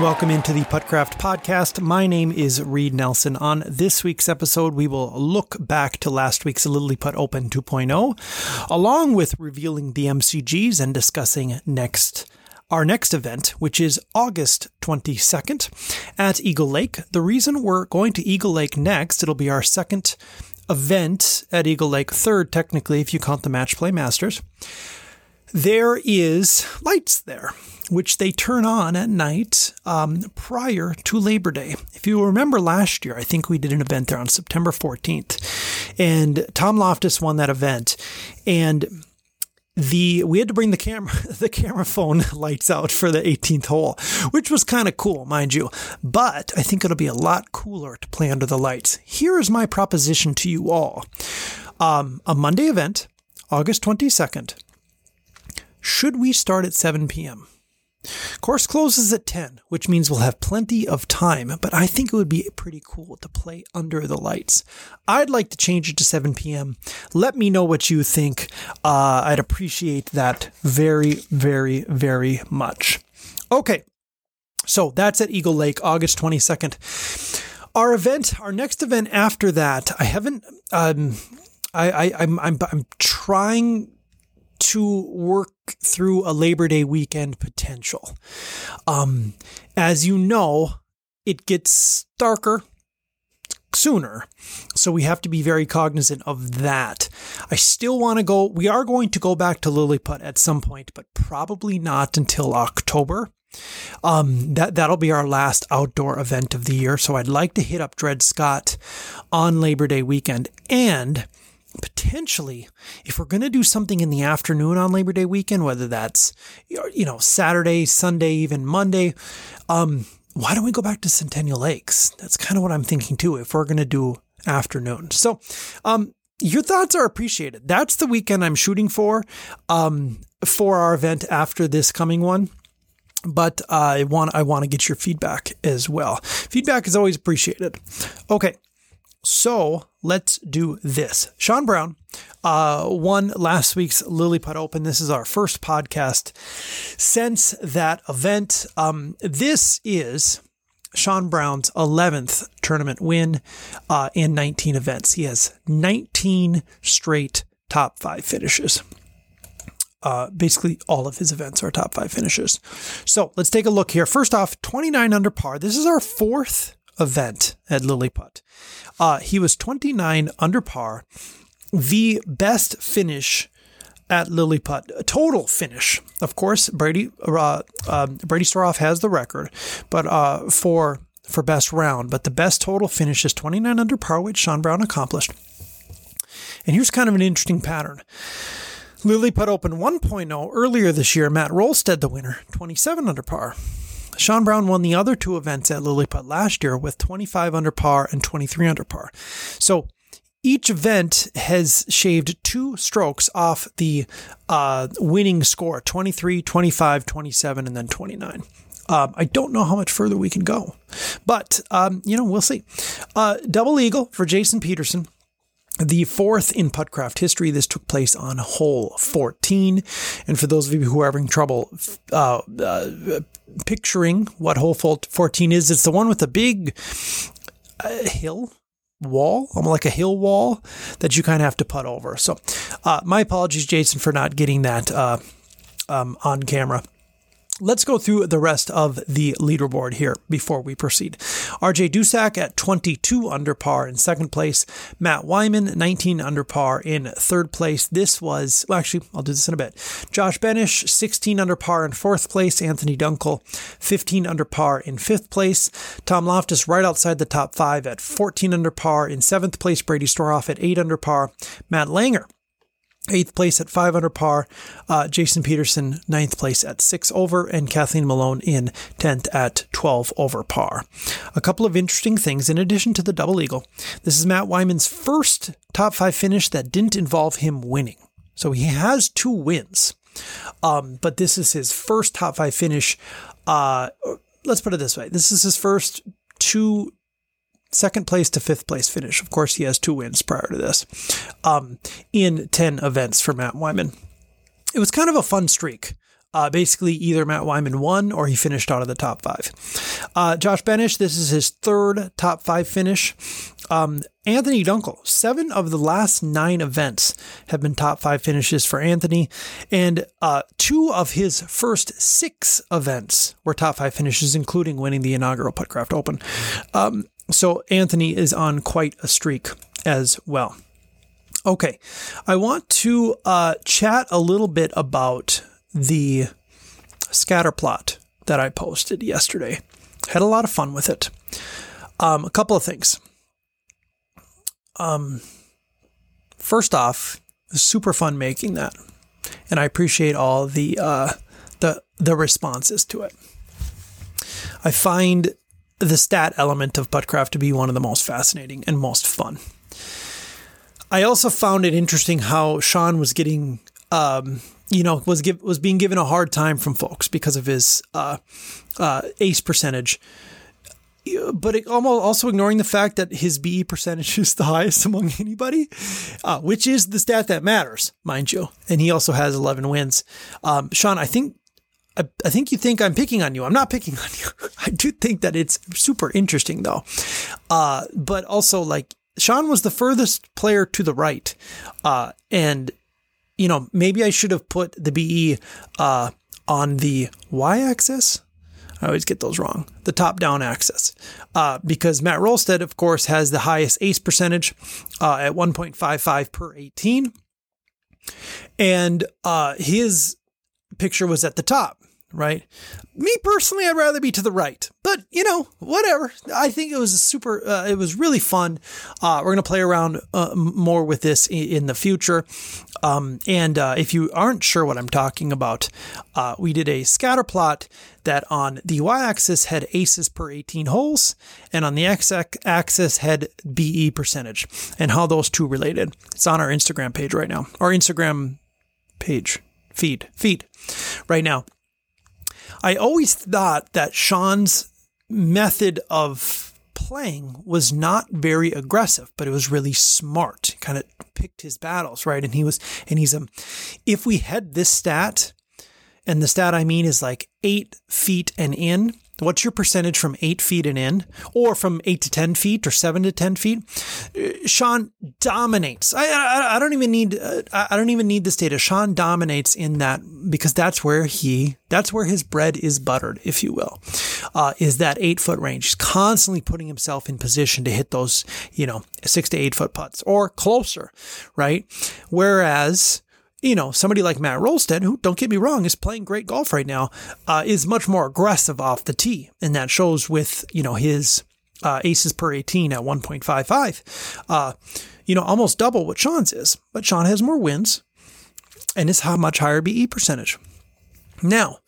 Welcome into the Puttcraft podcast. My name is Reed Nelson. On this week's episode, we will look back to last week's Lily Open 2.0, along with revealing the MCGs and discussing next our next event, which is August 22nd at Eagle Lake. The reason we're going to Eagle Lake next, it'll be our second event at Eagle Lake, third technically if you count the Match Play Masters. There is lights there which they turn on at night um, prior to Labor Day. If you remember last year, I think we did an event there on September 14th, and Tom Loftus won that event. And the we had to bring the camera the camera phone lights out for the 18th hole, which was kind of cool, mind you. But I think it'll be a lot cooler to play under the lights. Here is my proposition to you all: um, a Monday event, August 22nd. Should we start at 7 p.m.? Course closes at 10, which means we'll have plenty of time, but I think it would be pretty cool to play under the lights. I'd like to change it to 7 p.m. Let me know what you think. Uh, I'd appreciate that very, very, very much. Okay, so that's at Eagle Lake, August 22nd. Our event, our next event after that, I haven't, um, I, I, I'm, I'm, I'm trying to work through a Labor Day weekend potential. Um, as you know, it gets darker sooner. So we have to be very cognizant of that. I still want to go, we are going to go back to Lilliput at some point, but probably not until October. Um, that that'll be our last outdoor event of the year. So I'd like to hit up Dred Scott on Labor Day weekend and potentially, if we're going to do something in the afternoon on Labor Day weekend, whether that's, you know, Saturday, Sunday, even Monday, um, why don't we go back to Centennial Lakes? That's kind of what I'm thinking too, if we're going to do afternoon. So, um, your thoughts are appreciated. That's the weekend I'm shooting for, um, for our event after this coming one but I want I want to get your feedback as well. Feedback is always appreciated. Okay, so let's do this. Sean Brown uh, won last week's Lilliput Open. This is our first podcast since that event. Um, this is Sean Brown's 11th tournament win uh, in 19 events. He has 19 straight top five finishes. Uh, basically, all of his events are top five finishes. So let's take a look here. First off, 29 under par. This is our fourth event at Lilliput. Uh, he was 29 under par, the best finish at Lilliput. A total finish, of course. Brady uh, uh, Brady Storoff has the record, but uh, for for best round. But the best total finish is 29 under par, which Sean Brown accomplished. And here's kind of an interesting pattern. Lilliput Open 1.0 earlier this year, Matt Rolstead the winner, 27 under par. Sean Brown won the other two events at Lilliput last year with 25 under par and 23 under par. So each event has shaved two strokes off the uh, winning score 23, 25, 27, and then 29. Um, I don't know how much further we can go, but um, you know we'll see. Uh, double eagle for Jason Peterson the fourth in Puttcraft history. This took place on hole 14. And for those of you who are having trouble uh, uh, picturing what hole 14 is, it's the one with the big uh, hill wall, almost like a hill wall that you kind of have to putt over. So, uh, my apologies, Jason, for not getting that uh, um, on camera. Let's go through the rest of the leaderboard here before we proceed. RJ Dusak at 22 under par in second place. Matt Wyman, 19 under par in third place. This was, well, actually, I'll do this in a bit. Josh Benish, 16 under par in fourth place. Anthony Dunkel, 15 under par in fifth place. Tom Loftus right outside the top five at 14 under par in seventh place. Brady Storoff at 8 under par. Matt Langer eighth place at five under par. Uh, Jason Peterson, ninth place at six over, and Kathleen Malone in 10th at 12 over par. A couple of interesting things in addition to the double eagle. This is Matt Wyman's first top five finish that didn't involve him winning. So he has two wins. Um, but this is his first top five finish. Uh, let's put it this way. This is his first two second place to fifth place finish. Of course, he has two wins prior to this um, in 10 events for Matt Wyman. It was kind of a fun streak. Uh, basically, either Matt Wyman won or he finished out of the top five. Uh, Josh Benish, this is his third top five finish. Um, Anthony Dunkel, seven of the last nine events have been top five finishes for Anthony, and uh, two of his first six events were top five finishes, including winning the inaugural Puttcraft Open. Um, so Anthony is on quite a streak as well. Okay, I want to uh, chat a little bit about the scatter plot that I posted yesterday. Had a lot of fun with it. Um, a couple of things. Um, first off, super fun making that, and I appreciate all the uh, the the responses to it. I find the stat element of Puttcraft to be one of the most fascinating and most fun. I also found it interesting how Sean was getting um, you know, was give, was being given a hard time from folks because of his uh, uh, ace percentage. But it almost also ignoring the fact that his BE percentage is the highest among anybody, uh, which is the stat that matters, mind you. And he also has 11 wins. Um, Sean, I think I, I, think you think I'm picking on you. I'm not picking on you. I do think that it's super interesting though. Uh, but also like Sean was the furthest player to the right. Uh, and you know, maybe I should have put the BE uh, on the y axis. I always get those wrong. The top down axis. Uh, because Matt Rolstead, of course, has the highest ace percentage uh, at 1.55 per 18. And uh, his picture was at the top right? Me personally, I'd rather be to the right, but you know, whatever. I think it was a super. Uh, it was really fun. Uh, we're gonna play around uh, more with this in, in the future. Um, and uh, if you aren't sure what I'm talking about, uh, we did a scatter plot that on the y-axis had aces per 18 holes, and on the x-axis had BE percentage, and how those two related. It's on our Instagram page right now. Our Instagram page feed feed right now. I always thought that Sean's method of playing was not very aggressive, but it was really smart. Kind of picked his battles, right? And he was, and he's um, if we had this stat, and the stat I mean is like eight feet and in, What's your percentage from eight feet and in, or from eight to 10 feet, or seven to 10 feet? Uh, Sean dominates. I, I, I don't even need, uh, I don't even need this data. Sean dominates in that because that's where he, that's where his bread is buttered, if you will, uh, is that eight foot range. He's constantly putting himself in position to hit those, you know, six to eight foot putts or closer, right? Whereas, you know, somebody like Matt Rolstead, who don't get me wrong, is playing great golf right now, uh, is much more aggressive off the tee, and that shows with you know his uh, aces per 18 at 1.55. Uh, you know, almost double what Sean's is, but Sean has more wins and is how much higher BE percentage. Now,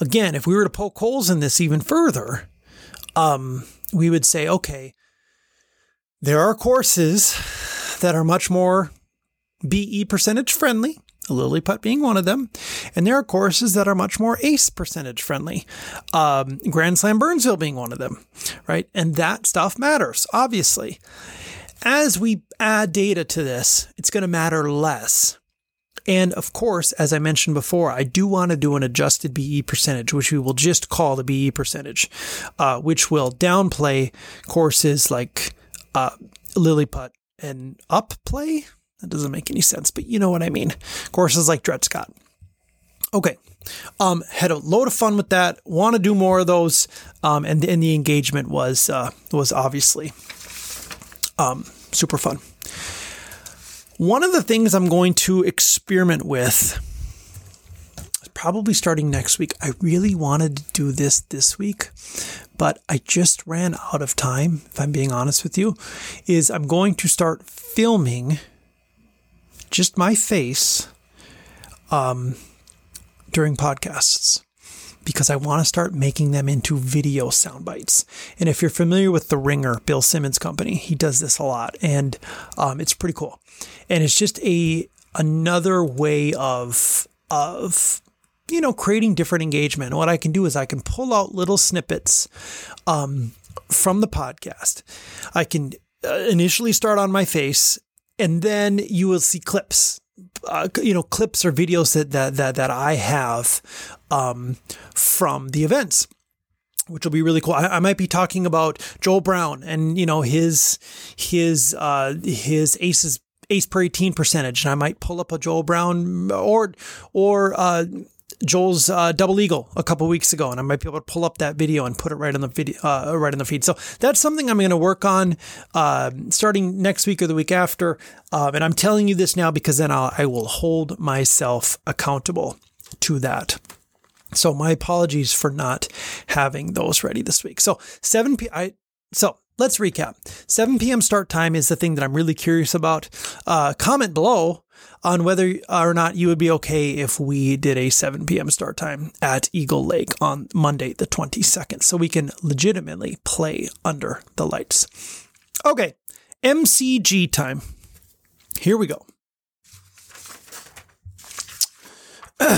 again, if we were to poke holes in this even further, um, we would say, okay, there are courses that are much more BE percentage friendly, Lilliput being one of them. And there are courses that are much more ACE percentage friendly, um, Grand Slam Burnsville being one of them, right? And that stuff matters, obviously. As we add data to this, it's going to matter less. And of course, as I mentioned before, I do want to do an adjusted BE percentage, which we will just call the BE percentage, uh, which will downplay courses like uh, Lilliput and upplay that doesn't make any sense, but you know what I mean. Courses like Dred Scott. Okay. Um, had a load of fun with that. Want to do more of those. Um, and, and the engagement was, uh, was obviously, um, super fun. One of the things I'm going to experiment with, probably starting next week. I really wanted to do this this week, but I just ran out of time. If I'm being honest with you, is I'm going to start filming just my face um, during podcasts because I want to start making them into video sound bites. And if you're familiar with The Ringer, Bill Simmons' company, he does this a lot, and um, it's pretty cool. And it's just a another way of of you know creating different engagement. What I can do is I can pull out little snippets um, from the podcast. I can uh, initially start on my face and then you will see clips uh, you know clips or videos that that that, that I have um, from the events which will be really cool. I, I, might be talking about Joel Brown and you know his his uh, his aces ace per 18 percentage and I might pull up a Joel Brown or or uh, Joel's uh, double eagle a couple weeks ago, and I might be able to pull up that video and put it right on the video, uh, right on the feed. So that's something I'm going to work on uh, starting next week or the week after. Um, and I'm telling you this now because then I'll, I will hold myself accountable to that. So my apologies for not having those ready this week. So 7 p. I so let's recap. 7 p.m. start time is the thing that I'm really curious about. Uh, comment below on whether or not you would be okay if we did a 7 p.m. start time at Eagle Lake on Monday, the 22nd, so we can legitimately play under the lights. Okay, MCG time. Here we go.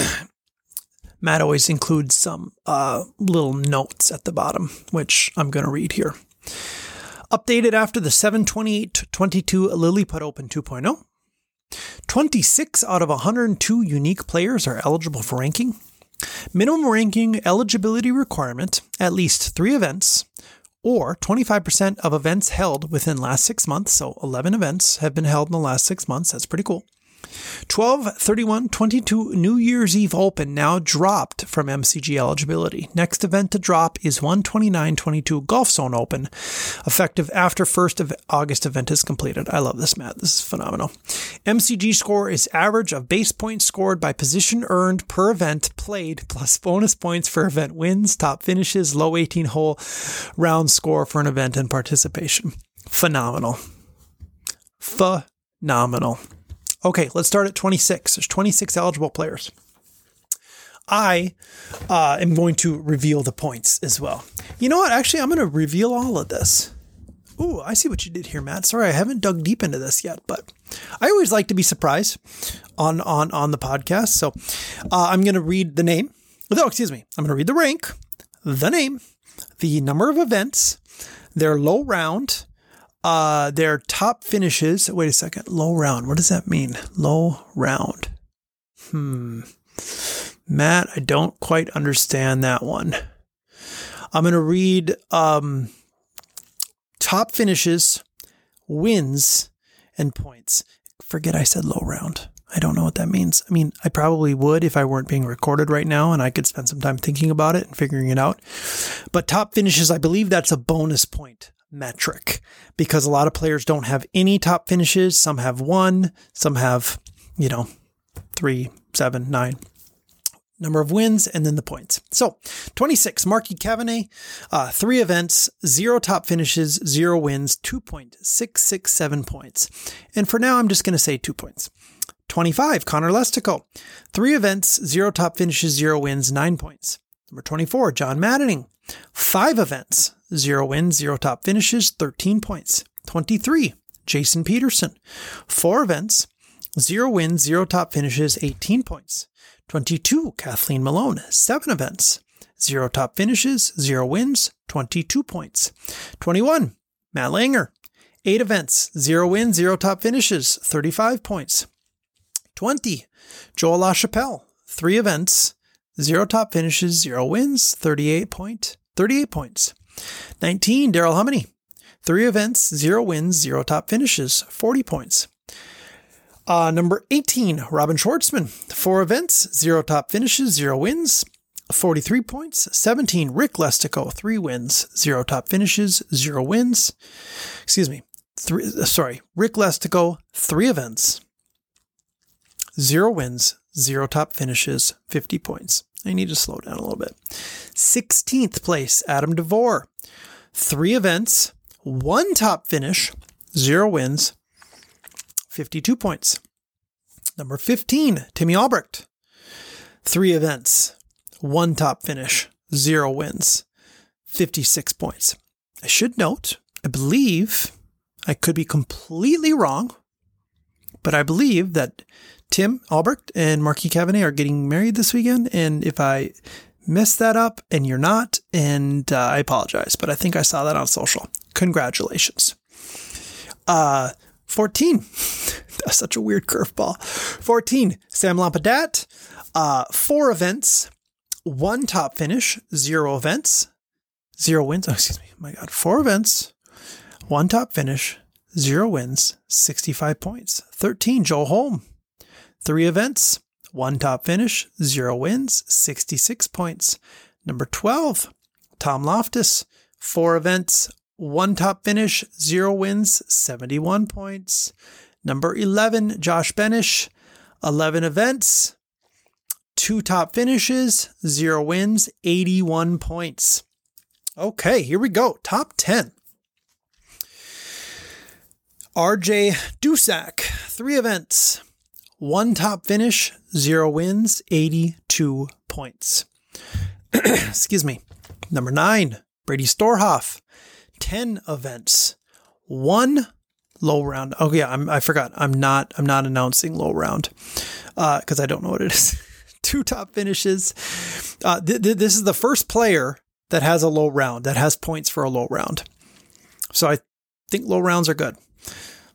Matt always includes some uh, little notes at the bottom, which I'm going to read here. Updated after the 728 22 Lilliput Open 2.0. 26 out of 102 unique players are eligible for ranking. Minimum ranking eligibility requirement at least three events or 25% of events held within last six months. So 11 events have been held in the last six months. That's pretty cool. 12, 31, 22 New Year's Eve Open now dropped from MCG eligibility. Next event to drop is 129 22 Golf Zone Open, effective after 1st of August event is completed. I love this, Matt. This is phenomenal. MCG score is average of base points scored by position earned per event played plus bonus points for event wins, top finishes, low 18 hole round score for an event and participation. Phenomenal. Phenomenal. Okay, let's start at 26. There's 26 eligible players. I uh, am going to reveal the points as well. You know what? Actually, I'm going to reveal all of this. Ooh, I see what you did here, Matt. Sorry, I haven't dug deep into this yet, but I always like to be surprised on on on the podcast. So uh, I'm going to read the name. Oh, excuse me. I'm going to read the rank, the name, the number of events, their low round, uh, their top finishes. Wait a second. Low round. What does that mean? Low round. Hmm. Matt, I don't quite understand that one. I'm going to read um, top finishes, wins, and points. Forget I said low round. I don't know what that means. I mean, I probably would if I weren't being recorded right now and I could spend some time thinking about it and figuring it out. But top finishes, I believe that's a bonus point metric because a lot of players don't have any top finishes. Some have one, some have, you know, three, seven, nine. Number of wins and then the points. So, 26, Marky Kavanagh, uh, three events, zero top finishes, zero wins, 2.667 points. And for now, I'm just going to say two points. 25, Connor Lestico, three events, zero top finishes, zero wins, nine points. Number 24, John Maddening, five events, Zero wins, zero top finishes, 13 points. 23, Jason Peterson. Four events, zero wins, zero top finishes, 18 points. 22, Kathleen Malone. Seven events, zero top finishes, zero wins, 22 points. 21, Matt Langer. Eight events, zero wins, zero top finishes, 35 points. 20, Joel LaChapelle. Three events, zero top finishes, zero wins, 38 point, 38 points. 19, Daryl Hominy. Three events, zero wins, zero top finishes, 40 points. Uh, number 18, Robin Schwartzman. Four events, zero top finishes, zero wins, 43 points. 17, Rick Lestico. Three wins, zero top finishes, zero wins. Excuse me. Three, uh, sorry, Rick Lestico. Three events, zero wins, zero top finishes, 50 points. I need to slow down a little bit. 16th place, Adam DeVore. Three events, one top finish, zero wins, 52 points. Number 15, Timmy Albrecht. Three events, one top finish, zero wins, 56 points. I should note, I believe, I could be completely wrong, but I believe that Tim Albrecht and Marquis Kavanagh are getting married this weekend. And if I messed that up and you're not, and uh, I apologize, but I think I saw that on social. Congratulations. Uh, 14, That's such a weird curveball. 14, Sam Lampadat. Uh, four events, one top finish, zero events, zero wins. Oh, excuse me. Oh my God. Four events, one top finish, zero wins, 65 points. 13, Joe Holm. Three events, one top finish, zero wins, 66 points. Number 12, Tom Loftus. Four events, one top finish, zero wins, 71 points. Number 11, Josh Benish. 11 events, two top finishes, zero wins, 81 points. Okay, here we go. Top 10. RJ Dusak, three events, one top finish, zero wins, 82 points. Excuse me. Number nine, Brady Storhoff, 10 events, one low round. Oh yeah, I'm, I forgot. I'm not, I'm not announcing low round, uh, cause I don't know what it is. Two top finishes. Uh, th- th- this is the first player that has a low round, that has points for a low round. So I think low rounds are good.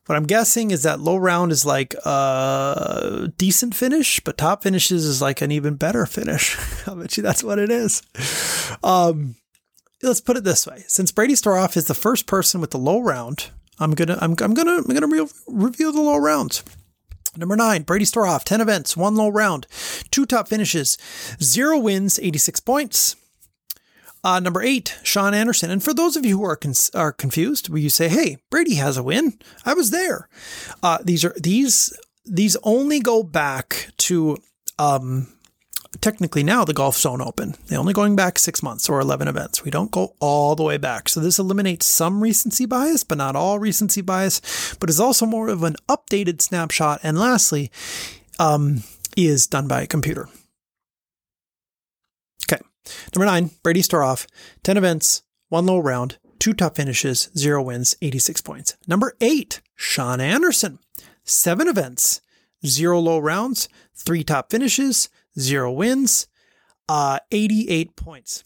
What I'm guessing is that low round is like a decent finish, but top finishes is like an even better finish. I bet you that's what it is. Um, let's put it this way: since Brady Storhoff is the first person with the low round, I'm gonna I'm, I'm gonna I'm gonna re- review the low rounds. Number nine, Brady Storhoff, 10 events, one low round, two top finishes, zero wins, 86 points. Uh, number eight, Sean Anderson. And for those of you who are con- are confused, where you say, "Hey, Brady has a win," I was there. Uh, these are these these only go back to um, technically now the Golf Zone Open. They're only going back six months or eleven events. We don't go all the way back. So this eliminates some recency bias, but not all recency bias. But is also more of an updated snapshot. And lastly, um, is done by a computer. Number nine, Brady Storhoff, 10 events, one low round, two top finishes, zero wins, 86 points. Number eight, Sean Anderson, seven events, zero low rounds, three top finishes, zero wins, uh, 88 points.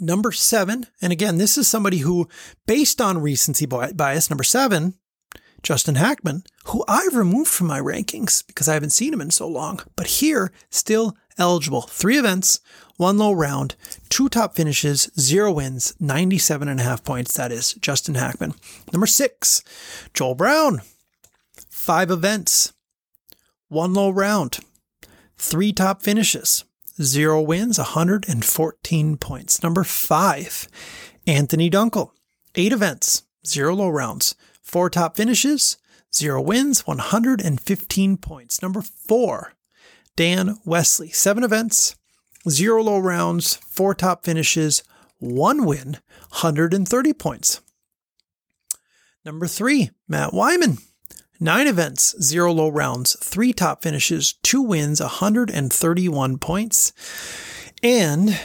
Number seven, and again, this is somebody who, based on recency bias, number seven, Justin Hackman, who I've removed from my rankings because I haven't seen him in so long, but here, still eligible. Three events, one low round, two top finishes, zero wins, 97 and a half points. That is Justin Hackman. Number six, Joel Brown. Five events, one low round, three top finishes, zero wins, 114 points. Number five, Anthony Dunkel. Eight events, zero low rounds, four top finishes, zero wins, 115 points. Number four, Dan Wesley. Seven events, zero low rounds, four top finishes, one win, 130 points. Number three, Matt Wyman. Nine events, zero low rounds, three top finishes, two wins, 131 points. And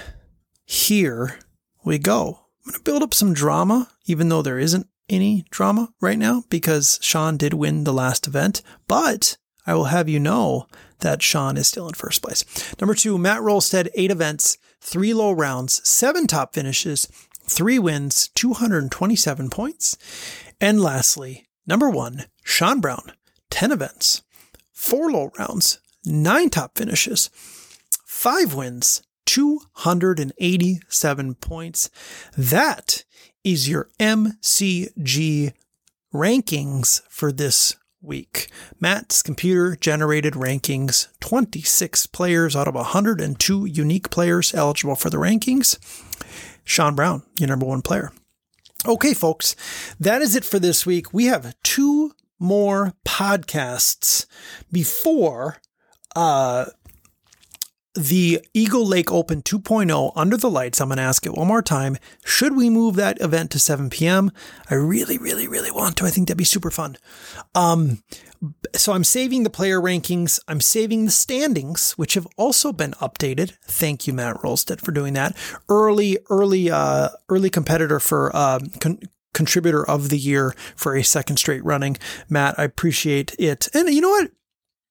here we go. I'm going to build up some drama, even though there isn't any drama right now, because Sean did win the last event. But I will have you know that Sean is still in first place. Number two, Matt Rolstead, eight events, three low rounds, seven top finishes, three wins, 227 points. And lastly, number one, Sean Brown, 10 events, four low rounds, nine top finishes, five wins, 287 points. That is your MCG rankings for this week. Matt's computer generated rankings 26 players out of 102 unique players eligible for the rankings. Sean Brown, your number one player. Okay, folks, that is it for this week. We have two more podcasts before uh, the Eagle Lake Open 2.0 under the lights. I'm going to ask it one more time. Should we move that event to 7 p.m.? I really, really, really want to. I think that'd be super fun. Um, so I'm saving the player rankings. I'm saving the standings, which have also been updated. Thank you, Matt Rolstead, for doing that. Early, early, uh, early competitor for uh, con- contributor of the year for a second straight running. Matt, I appreciate it. And you know what?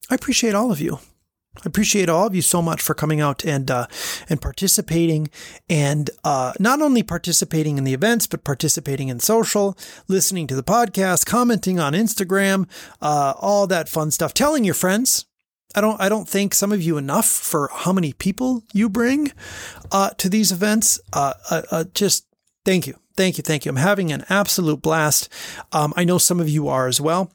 I appreciate all of you I appreciate all of you so much for coming out and uh, and participating, and uh, not only participating in the events, but participating in social, listening to the podcast, commenting on Instagram, uh, all that fun stuff. Telling your friends. I don't. I don't thank some of you enough for how many people you bring uh, to these events. Uh, uh, just thank you, thank you, thank you. I'm having an absolute blast. Um, I know some of you are as well.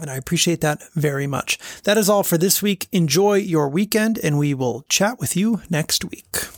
And I appreciate that very much. That is all for this week. Enjoy your weekend, and we will chat with you next week.